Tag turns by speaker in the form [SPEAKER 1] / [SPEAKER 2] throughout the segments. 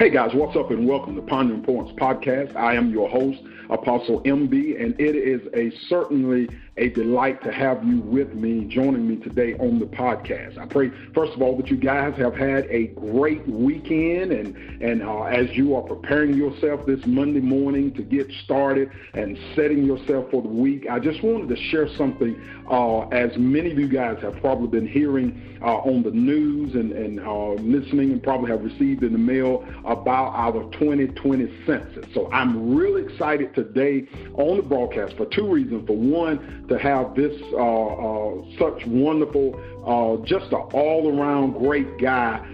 [SPEAKER 1] Hey guys, what's up and welcome to Pondering Points Podcast. I am your host, Apostle MB, and it is a certainly a delight to have you with me, joining me today on the podcast. I pray, first of all, that you guys have had a great weekend, and and uh, as you are preparing yourself this Monday morning to get started and setting yourself for the week, I just wanted to share something. Uh, as many of you guys have probably been hearing uh, on the news and and uh, listening, and probably have received in the mail about our 2020 census. So I'm really excited today on the broadcast for two reasons. For one, to have this uh, uh, such wonderful, uh, just an all-around great guy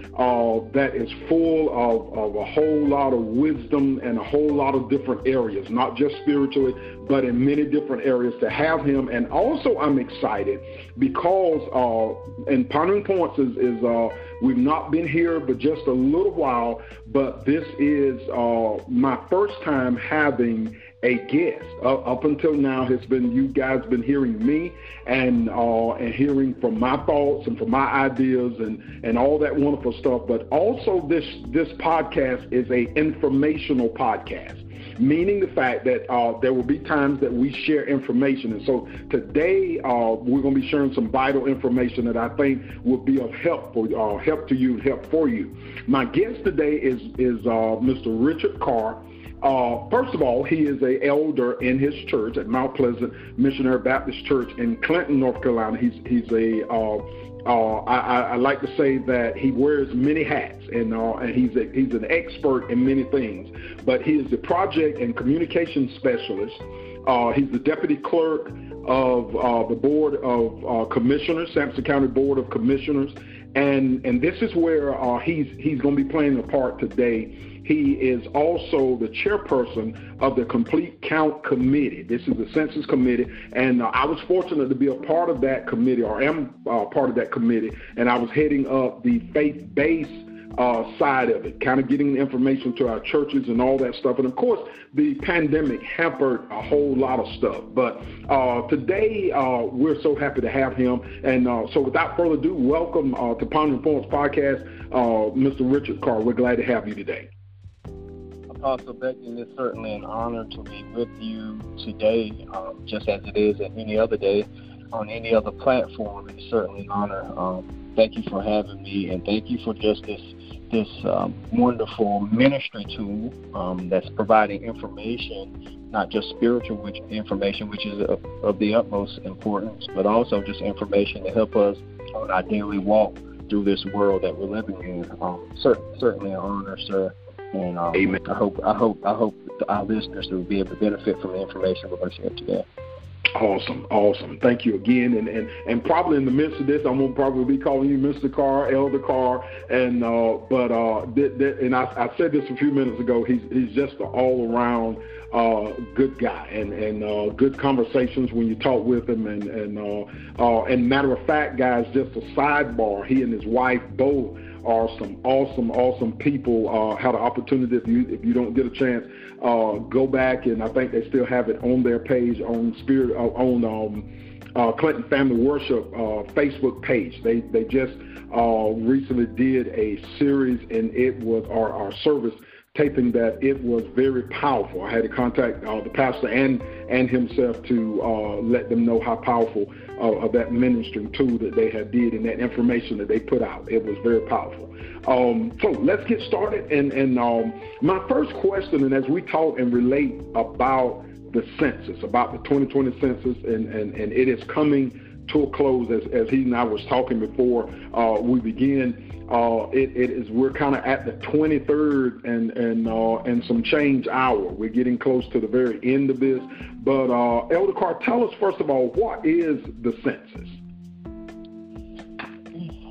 [SPEAKER 1] that is full of, of a whole lot of wisdom and a whole lot of different areas, not just spiritually, but in many different areas to have him. And also, I'm excited because, uh, and Pondering Points is, is uh, we've not been here but just a little while, but this is uh, my first time having a guest. Uh, up until now, it's been you guys been hearing me and uh, and hearing from my thoughts and from my ideas and and all that wonderful stuff. But also, this this podcast is a informational podcast meaning the fact that uh, there will be times that we share information. And so today uh, we're going to be sharing some vital information that I think will be of help for uh, help to you, help for you. My guest today is is uh, Mr. Richard Carr. Uh, first of all, he is a elder in his church at Mount Pleasant Missionary Baptist Church in Clinton, North Carolina. He's he's a uh, uh, I, I, like to say that he wears many hats, and uh, and he's a, he's an expert in many things. But he is the project and communication specialist. Uh, he's the deputy clerk of uh, the board of uh, commissioners, Sampson County Board of Commissioners, and and this is where uh, he's he's going to be playing a part today. He is also the chairperson of the Complete Count Committee. This is the Census Committee, and uh, I was fortunate to be a part of that committee, or am uh, part of that committee, and I was heading up the faith-based uh, side of it, kind of getting information to our churches and all that stuff. And of course, the pandemic hampered a whole lot of stuff. But uh, today, uh, we're so happy to have him. And uh, so, without further ado, welcome uh, to Pondering Points Podcast, uh, Mr. Richard Carr. We're glad to have you today.
[SPEAKER 2] Apostle Becky, it's certainly an honor to be with you today, um, just as it is at any other day on any other platform. It's certainly an honor. Um, thank you for having me, and thank you for just this this um, wonderful ministry tool um, that's providing information, not just spiritual which, information, which is of, of the utmost importance, but also just information to help us on our daily walk through this world that we're living in. Um, certainly an honor, sir. And um, Amen. I hope I hope I hope our listeners will be able to benefit from the information we're going to share today.
[SPEAKER 1] Awesome, awesome. Thank you again. And and and probably in the midst of this, I'm gonna probably be calling you Mr. Carr, Elder Carr, and uh, but uh, th- th- and I, I said this a few minutes ago. He's he's just an all around uh, good guy and and uh, good conversations when you talk with him. And and uh, uh, and matter of fact, guys, just a sidebar. He and his wife both are some awesome, awesome people. Uh, had an opportunity if you if you don't get a chance, uh, go back and I think they still have it on their page on Spirit uh, on um, uh, Clinton Family Worship uh, Facebook page. They they just uh, recently did a series and it was our our service taping that it was very powerful. I had to contact uh, the pastor and and himself to uh, let them know how powerful uh, that ministering tool that they had did and that information that they put out. It was very powerful. Um, so let's get started. And and um, my first question, and as we talk and relate about the census, about the 2020 census, and and, and it is coming to a close as, as he and I was talking before uh, we begin uh, it, it is we're kind of at the 23rd and and uh, and some change hour. We're getting close to the very end of this. But uh, Elder Carr, tell us first of all, what is the census?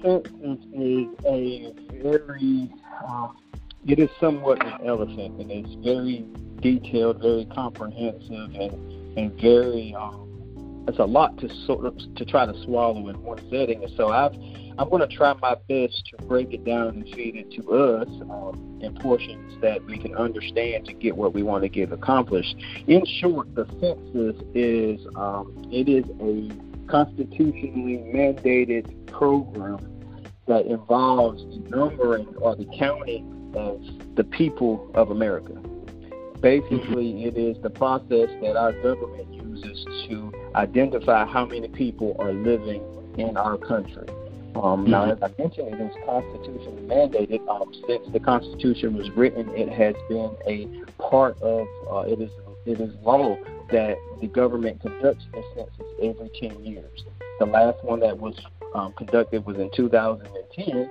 [SPEAKER 2] Census is a very um, it is somewhat an elephant, and it's very detailed, very comprehensive, and and very um, it's a lot to sort of to try to swallow in one setting. And so I've I'm going to try my best to break it down and feed it to us um, in portions that we can understand to get what we want to get accomplished. In short, the census is um, it is a constitutionally mandated program that involves the numbering or the counting of the people of America. Basically, mm-hmm. it is the process that our government uses to identify how many people are living in our country. Um, mm-hmm. Now, as I mentioned, it is constitutionally mandated. Um, since the Constitution was written, it has been a part of uh, it is it is law that the government conducts the census every 10 years. The last one that was um, conducted was in 2010,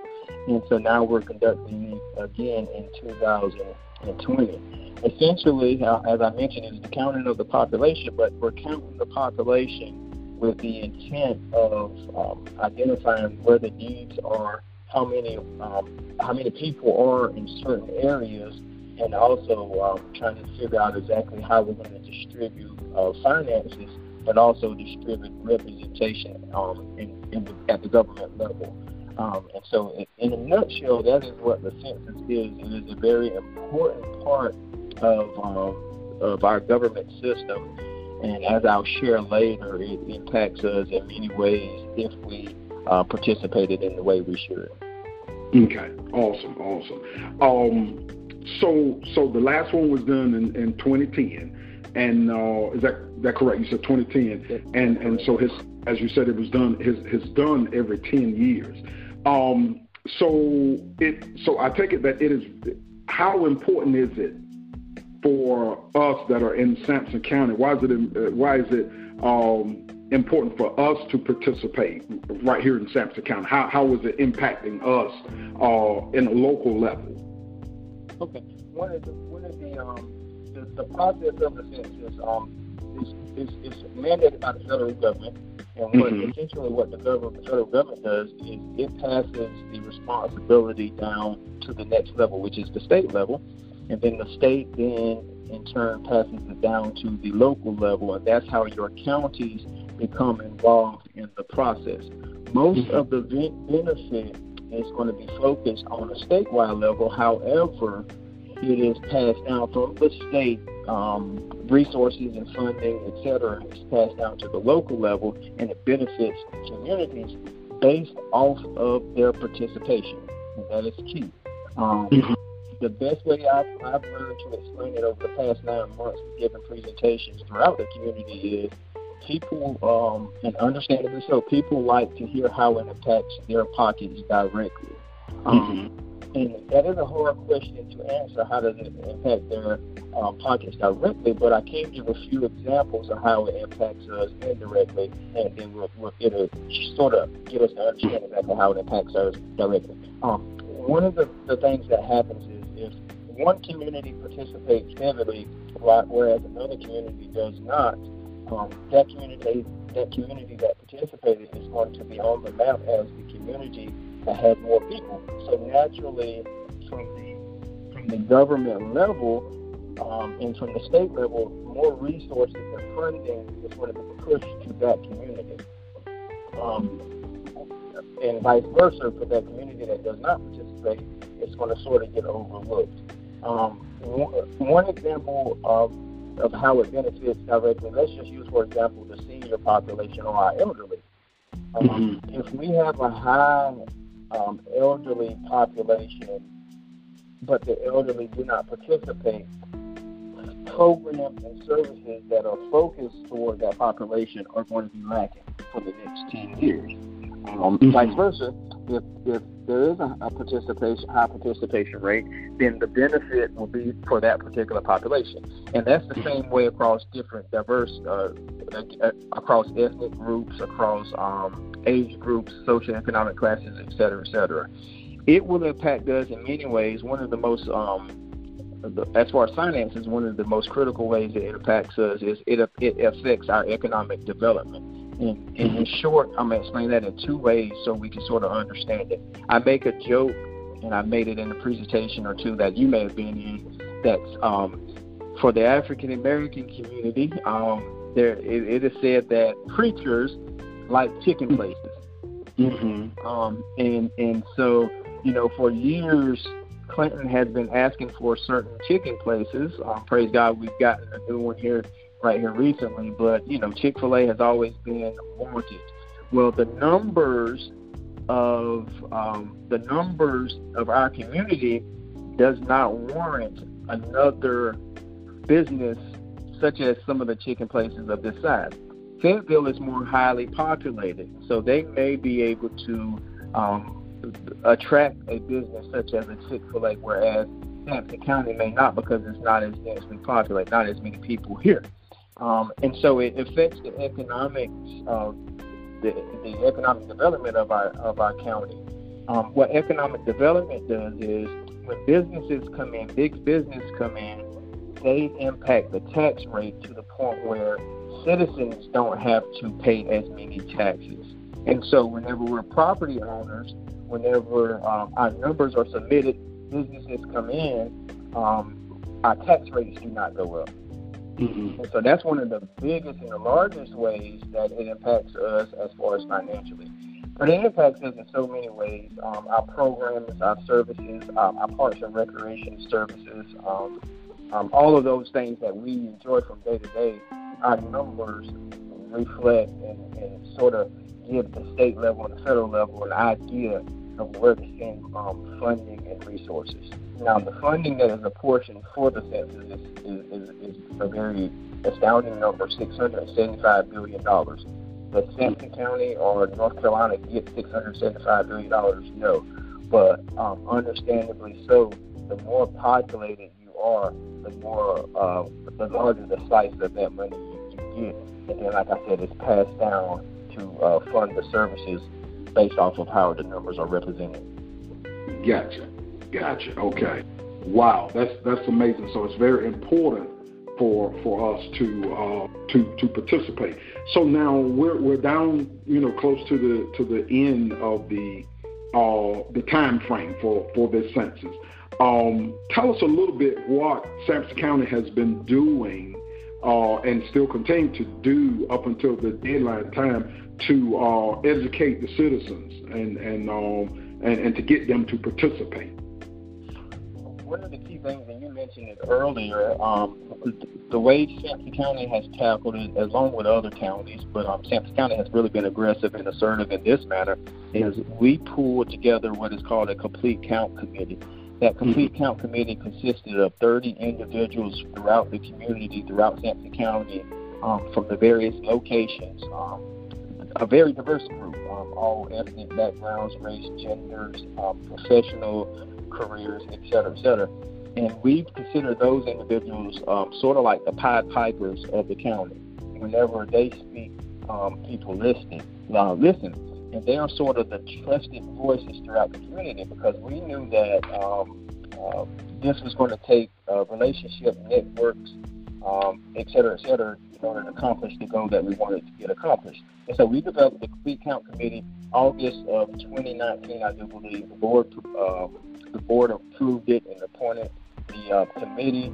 [SPEAKER 2] and so now we're conducting it again in 2020. Essentially, uh, as I mentioned, it's the counting of the population, but we're counting the population with the intent of um, identifying where the needs are, how many um, how many people are in certain areas, and also um, trying to figure out exactly how we're going to distribute uh, finances, but also distribute representation um, in, in the, at the government level. Um, and so, in, in a nutshell, that is what the census is. It is a very important part of um, of our government system and as I'll share later, it impacts us in many ways if we uh, participated in the way we should.
[SPEAKER 1] Okay, awesome, awesome. Um, so, so the last one was done in, in 2010, and uh, is that that correct? You said 2010, and and so his, as you said, it was done. His his done every 10 years. Um, so it, so I take it that it is. How important is it for us that are in Sampson County? Why is it uh, why is it um, important for us to participate right here in Sampson County? How how is it impacting us uh, in a local level?
[SPEAKER 2] Okay, one of the one of the um, the, the process of the census um, is, is, is mandated by the federal government. And what mm-hmm. essentially what the government, the federal government does is it passes the responsibility down to the next level, which is the state level and then the state then in turn passes it down to the local level, and that's how your counties become involved in the process. Most mm-hmm. of the benefit is going to be focused on a statewide level. However, it is passed down from the state um, resources and funding, et cetera, is passed down to the local level, and it benefits communities based off of their participation. And that is key. Um, mm-hmm the best way I've, I've learned to explain it over the past nine months with giving presentations throughout the community is people, um, and understandably so, people like to hear how it impacts their pockets directly. Um, mm-hmm. And that is a hard question to answer. How does it impact their um, pockets directly? But I can give a few examples of how it impacts us indirectly, and then we'll, we'll, it'll sort of give us to understand exactly how it impacts us directly. Um, one of the, the things that happens one community participates heavily, whereas another community does not, um, that community that community that participated is going to be on the map as the community that has more people. So naturally, from the from the government level um, and from the state level, more resources and funding is going to be pushed to that community. Um, and vice versa for that community that does not participate, it's going to sort of get overlooked. Um, one example of of how it benefits directly, let's just use, for example, the senior population or our elderly. Um, mm-hmm. If we have a high um, elderly population, but the elderly do not participate, programs and services that are focused toward that population are going to be lacking for the next 10 years. Um, mm-hmm. Vice versa, if, if there is a, a, participation high participation rate, then the benefit will be for that particular population, and that's the same way across different diverse, uh, uh, across ethnic groups, across um, age groups, socioeconomic classes, et cetera, et cetera. It will impact us in many ways. One of the most um, as far as finances, one of the most critical ways that it impacts us is it, it affects our economic development. And, and in short, I'm going to explain that in two ways so we can sort of understand it. I make a joke, and I made it in a presentation or two that you may have been in, that's um, for the African American community, um, there it, it is said that preachers like chicken places. Mm-hmm. Um, and and so you know for years Clinton has been asking for certain chicken places. Um, praise God, we've gotten a new one here right here recently, but you know, Chick Fil A has always been wanted. Well, the numbers of um, the numbers of our community does not warrant another business such as some of the chicken places of this size. Fayetteville is more highly populated, so they may be able to um, attract a business such as a Chick Fil A, whereas Sampson County may not because it's not as densely populated, not as many people here, um, and so it affects the economics of the, the economic development of our of our county. Um, what economic development does is when businesses come in, big business come in, they impact the tax rate to the point where citizens don't have to pay as many taxes. And so, whenever we're property owners, whenever um, our numbers are submitted, businesses come in, um, our tax rates do not go up. Mm-hmm. And so that's one of the biggest and the largest ways that it impacts us as far as financially. But it impacts us in so many ways. Um, our programs, our services, um, our parks and recreation services, um, um, all of those things that we enjoy from day to day, our numbers reflect and, and sort of give the state level and the federal level an idea of where to send um, funding and resources. Now, the funding that is apportioned for the census is, is, is, a very astounding number, $675 billion. Does Sampson County or North Carolina get $675 billion? No. But um, understandably so, the more populated you are, the more, uh, the larger the slice of that money you, you get. And then, like I said, it's passed down to uh, fund the services based off of how the numbers are represented.
[SPEAKER 1] Gotcha. Gotcha. Okay. Wow, that's that's amazing. So it's very important for for us to uh, to to participate. So now we're we're down, you know, close to the to the end of the uh, the time frame for for this census. Um, tell us a little bit what Sampson County has been doing uh, and still continue to do up until the deadline time to uh, educate the citizens and and, um, and and to get them to participate.
[SPEAKER 2] One of the key things, and you mentioned it earlier, um, the way Sampson County has tackled it, along with other counties, but um, Sampson County has really been aggressive and assertive in this matter, is we pulled together what is called a complete count committee. That complete mm-hmm. count committee consisted of 30 individuals throughout the community, throughout Sampson County, um, from the various locations. Um, a very diverse group, um, all ethnic backgrounds, race, genders, um, professional careers, et cetera, et cetera. And we consider those individuals um, sort of like the Pied Pipers of the county. Whenever they speak, um, people listen, uh, listen, and they are sort of the trusted voices throughout the community because we knew that um, uh, this was going to take uh, relationship networks, um, et cetera, et cetera, in order to accomplish the goal that we wanted to get accomplished. And so we developed the Complete Count Committee August of 2019, I do believe. The board, uh, the board approved it and appointed the uh, committee.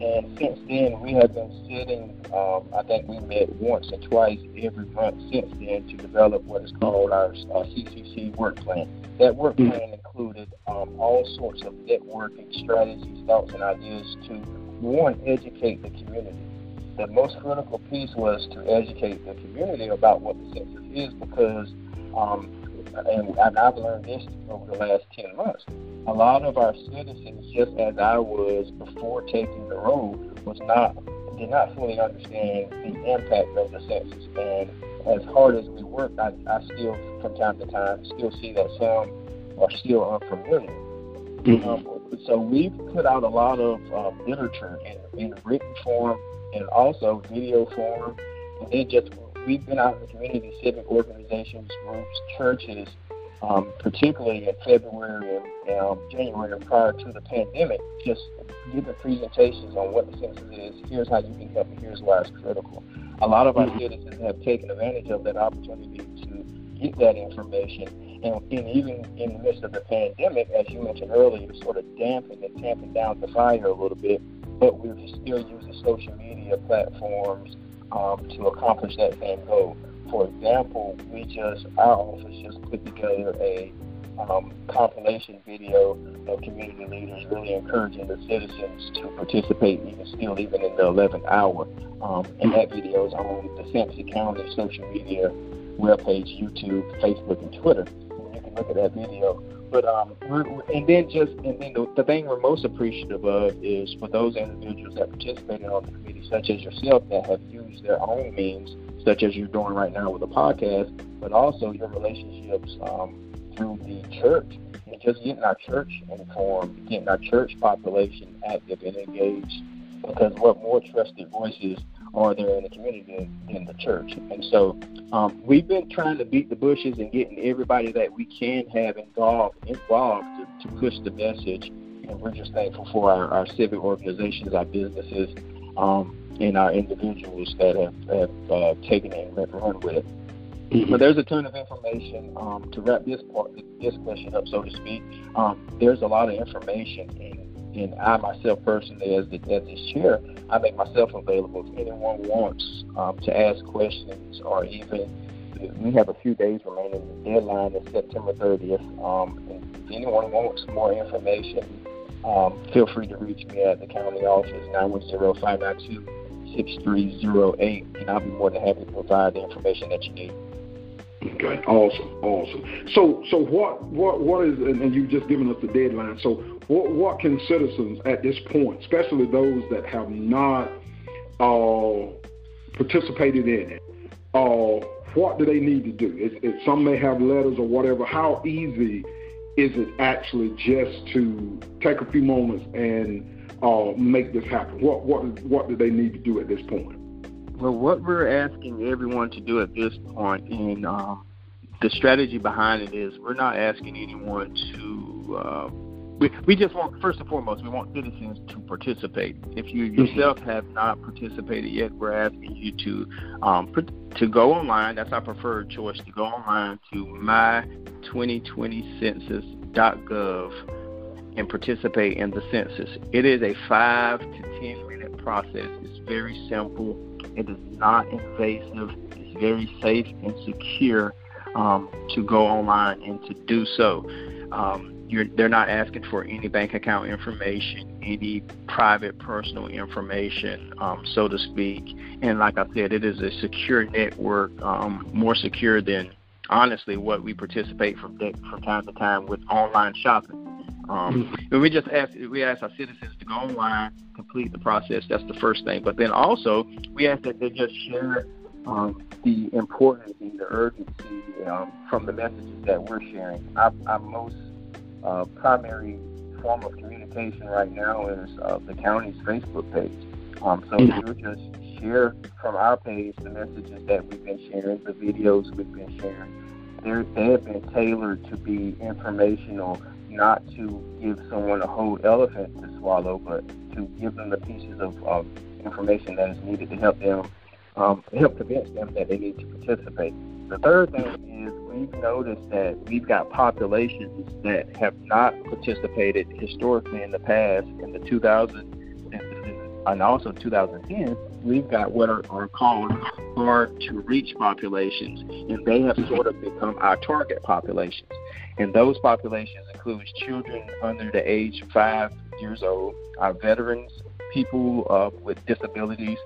[SPEAKER 2] And since then, we have been sitting. Um, I think we met once or twice every month since then to develop what is called our, our CCC work plan. That work mm-hmm. plan included um, all sorts of networking strategies, thoughts, and ideas to one educate the community the most critical piece was to educate the community about what the census is because, um, and, and I've learned this over the last 10 months, a lot of our citizens, just as I was before taking the role, was not did not fully understand the impact of the census. And as hard as we work, I, I still, from time to time, still see that some are still unfamiliar. Mm-hmm. Um, so we've put out a lot of uh, literature in, in written form and also video form. And then just we've been out in the community, civic organizations, groups, churches, um, particularly in February and um, January prior to the pandemic, just giving presentations on what the census is. Here's how you can help, and here's why it's critical. A lot of our mm-hmm. citizens have taken advantage of that opportunity to get that information. And, and even in the midst of the pandemic, as you mentioned earlier, sort of dampen and tamping down the fire a little bit but we're still using social media platforms um, to accomplish that same goal. For example, we just our office just put together a um, compilation video of community leaders really encouraging the citizens to participate even still even in the 11th hour. Um, and that video is on the Sampson County social media webpage, YouTube, Facebook, and Twitter. And you can look at that video but um, and then just and then the, the thing we're most appreciative of is for those individuals that participated on the committee, such as yourself, that have used their own means, such as you're doing right now with a podcast, but also your relationships um, through the church and just getting our church informed, getting our church population active and engaged. Because what more trusted voices are there in the community than, the church? And so um, we've been trying to beat the bushes and getting everybody that we can have involved involved to, to push the message. And we're just thankful for our, our civic organizations, our businesses, um, and our individuals that have, have uh, taken it and run with it. Mm-hmm. But there's a ton of information um, to wrap this part, this question up, so to speak. Um, there's a lot of information, and, and I myself personally, as the as this chair, I make myself available if anyone wants um, to ask questions or even. We have a few days remaining. The deadline is September 30th. Um, and if anyone wants more information, um, feel free to reach me at the county office 910 592 6308, and I'll be more than happy to provide the information that you need.
[SPEAKER 1] Okay, awesome, awesome. So, so what, what, what is, and you've just given us the deadline. So, what, what can citizens at this point, especially those that have not uh, participated in it, uh, what do they need to do? If, if some may have letters or whatever, how easy is it actually just to take a few moments and uh, make this happen? What, what, what do they need to do at this point?
[SPEAKER 2] Well, what we're asking everyone to do at this point, and uh, the strategy behind it is, we're not asking anyone to. Uh, we, we just want first and foremost we want citizens to participate. If you mm-hmm. yourself have not participated yet, we're asking you to um, to go online. That's our preferred choice to go online to my2020census.gov and participate in the census. It is a five to ten minute process. It's very simple. It is not invasive. It's very safe and secure um, to go online and to do so. Um, they're not asking for any bank account information, any private personal information, um, so to speak. And like I said, it is a secure network, um, more secure than honestly what we participate from from time to time with online shopping. Um, mm-hmm. and we just ask we ask our citizens to go online, complete the process. That's the first thing. But then also we ask that they just share um, the importance and the urgency um, from the messages that we're sharing. Our, our most uh, primary form of communication right now is uh, the county's Facebook page. Um, so mm-hmm. you just share from our page the messages that we've been sharing, the videos we've been sharing. They're, they have been tailored to be informational not to give someone a whole elephant to swallow, but to give them the pieces of information that is needed to help them um, help convince them that they need to participate. The third thing is we've noticed that we've got populations that have not participated historically in the past. In the 2000 and also 2010 we've got what are, are called hard to reach populations and they have sort of become our target populations. And those populations include children under the age of five years old, our veterans, people uh, with disabilities,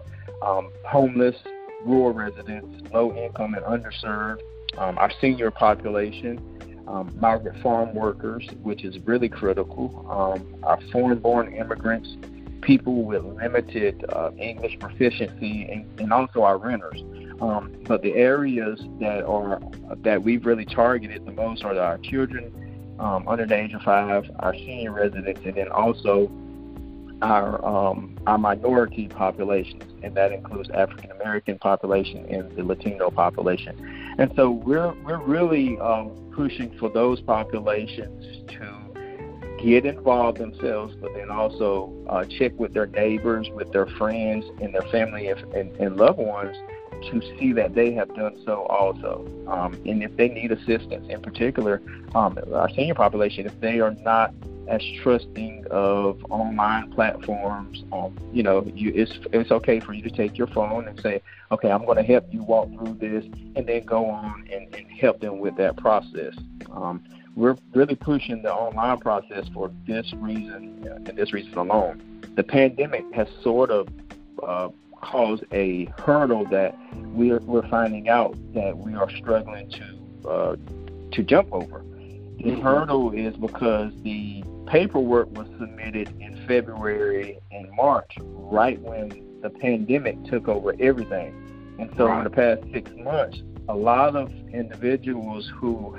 [SPEAKER 2] um, homeless, rural residents, low income and underserved, um, our senior population, um, migrant farm workers, which is really critical, um, our foreign born immigrants, people with limited uh, English proficiency, and, and also our renters. Um, but the areas that are that we've really targeted the most are our children um, under the age of five, our senior residents, and then also our um, our minority populations, and that includes African American population and the Latino population. And so we're we're really um, pushing for those populations to get involved themselves, but then also uh, check with their neighbors, with their friends, and their family and, and, and loved ones to see that they have done so also. Um, and if they need assistance, in particular, um, our senior population, if they are not as trusting of online platforms, um, you know, you, it's it's okay for you to take your phone and say, okay, I'm going to help you walk through this, and then go on and, and help them with that process. Um, we're really pushing the online process for this reason and this reason alone. The pandemic has sort of uh, caused a hurdle that we're we're finding out that we are struggling to uh, to jump over, The hurdle is because the paperwork was submitted in February and March, right when the pandemic took over everything. And so, right. in the past six months, a lot of individuals who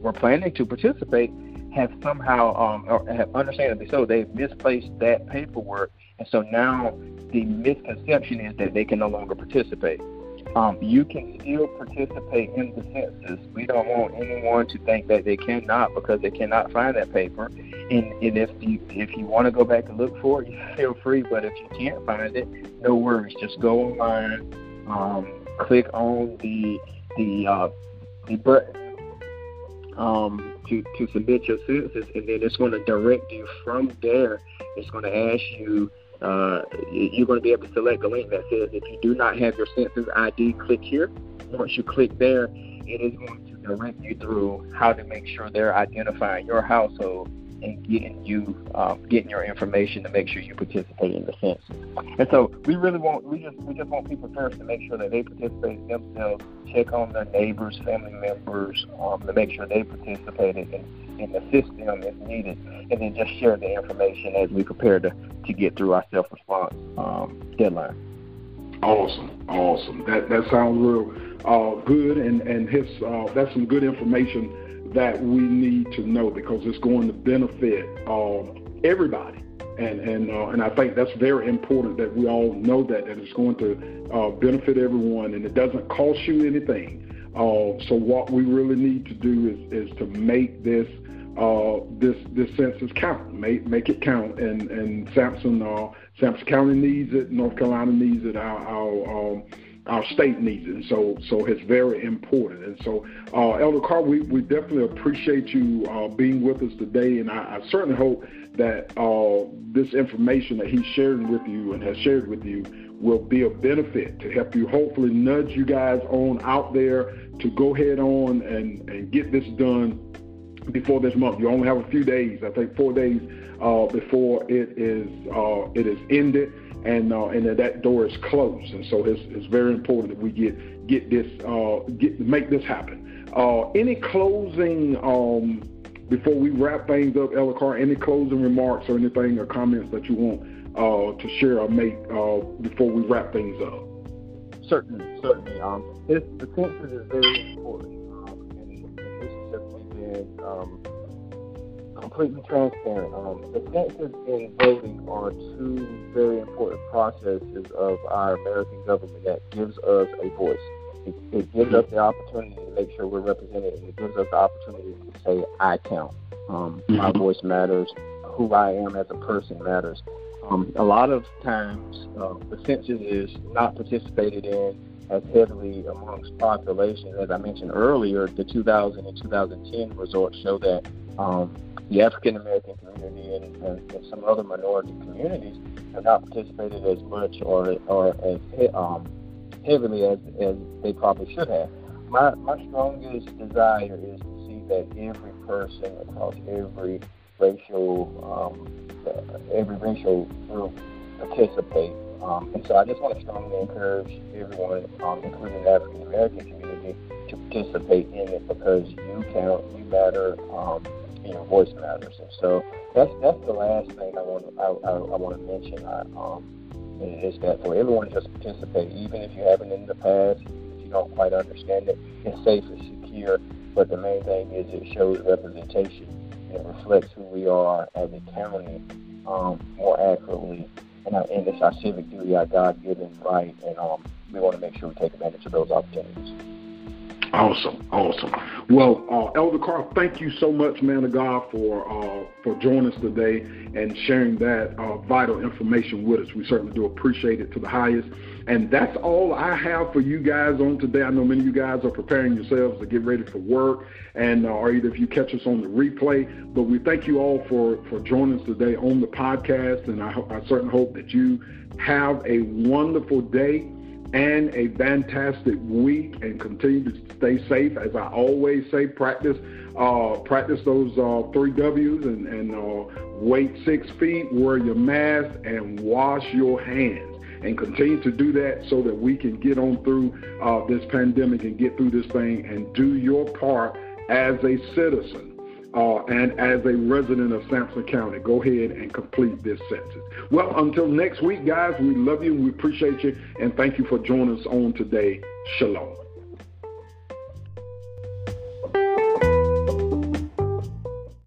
[SPEAKER 2] were planning to participate have somehow, um, or have understandably so, they've misplaced that paperwork, and so now the misconception is that they can no longer participate. Um, you can still participate in the census. We don't want anyone to think that they cannot because they cannot find that paper. And, and if you if you want to go back and look for it, feel free. But if you can't find it, no worries. Just go online, um, click on the the uh, the button um, to to submit your census, and then it's going to direct you from there. It's going to ask you. Uh, you're going to be able to select a link that says if you do not have your census ID, click here. Once you click there, it is going to direct you through how to make sure they're identifying your household and getting you um, getting your information to make sure you participate in the census. And so we really want we just we just want people first to make sure that they participate themselves, check on their neighbors, family members, um, to make sure they participated in, in the system if needed, and then just share the information as we prepare to, to get through our self response um, deadline.
[SPEAKER 1] Awesome, awesome. That that sounds real uh, good, and and his uh, that's some good information that we need to know because it's going to benefit uh, everybody. And and uh, and I think that's very important that we all know that that it's going to uh, benefit everyone and it doesn't cost you anything. Uh, so what we really need to do is is to make this uh, this this census count, make make it count. And and Sampson uh, Sampson County needs it, North Carolina needs it. Our, our um, our state needs it. And so, so it's very important. And so, uh, Elder Carr, we, we definitely appreciate you uh, being with us today. And I, I certainly hope that uh, this information that he's sharing with you and has shared with you will be a benefit to help you hopefully nudge you guys on out there to go head on and, and get this done before this month. You only have a few days, I think four days uh, before it is uh, it is ended and uh, and that, that door is closed. And so it's, it's very important that we get get this uh, get make this happen. Uh, any closing um, before we wrap things up, Elder Carr? Any closing remarks or anything or comments that you want uh, to share or make uh, before we wrap things up?
[SPEAKER 2] Certainly, certainly. Um, this, the census is very important, um, and, this has definitely been. Completely transparent. Um, the census and voting are two very important processes of our American government that gives us a voice. It, it gives us the opportunity to make sure we're represented, and it gives us the opportunity to say, "I count." Um, mm-hmm. My voice matters. Who I am as a person matters. Um, a lot of times, uh, the census is not participated in as heavily amongst populations. As I mentioned earlier, the 2000 and 2010 results show that um, the African American community and, and, and, some other minority communities have not participated as much or or as um, heavily as, as they probably should have. My my strongest desire is to see that every person across every racial um, every racial group participate. Um, and so I just want to strongly encourage everyone, um, including the African American community, to participate in it because you count, you matter. Um, you know, voice matters. And so that's that's the last thing I want I, I, I want to mention. I, um, is that for everyone to just participate, even if you haven't in the past, if you don't quite understand it, it's safe, it's secure. But the main thing is it shows representation. It reflects who we are as a county um, more accurately, and, uh, and it's our civic duty, our God-given right, and um, we want to make sure we take advantage of those opportunities.
[SPEAKER 1] Awesome, awesome. Well, uh, Elder Carr, thank you so much, man of God, for uh, for joining us today and sharing that uh, vital information with us. We certainly do appreciate it to the highest. And that's all I have for you guys on today. I know many of you guys are preparing yourselves to get ready for work, and uh, or either if you catch us on the replay. But we thank you all for for joining us today on the podcast, and I, I certainly hope that you have a wonderful day and a fantastic week and continue to stay safe. As I always say, practice uh, practice those uh, three W's and, and uh, wait six feet, wear your mask, and wash your hands. And continue to do that so that we can get on through uh, this pandemic and get through this thing and do your part as a citizen uh, and as a resident of Sampson County, go ahead and complete this census. Well, until next week, guys, we love you and we appreciate you, and thank you for joining us on today. Shalom.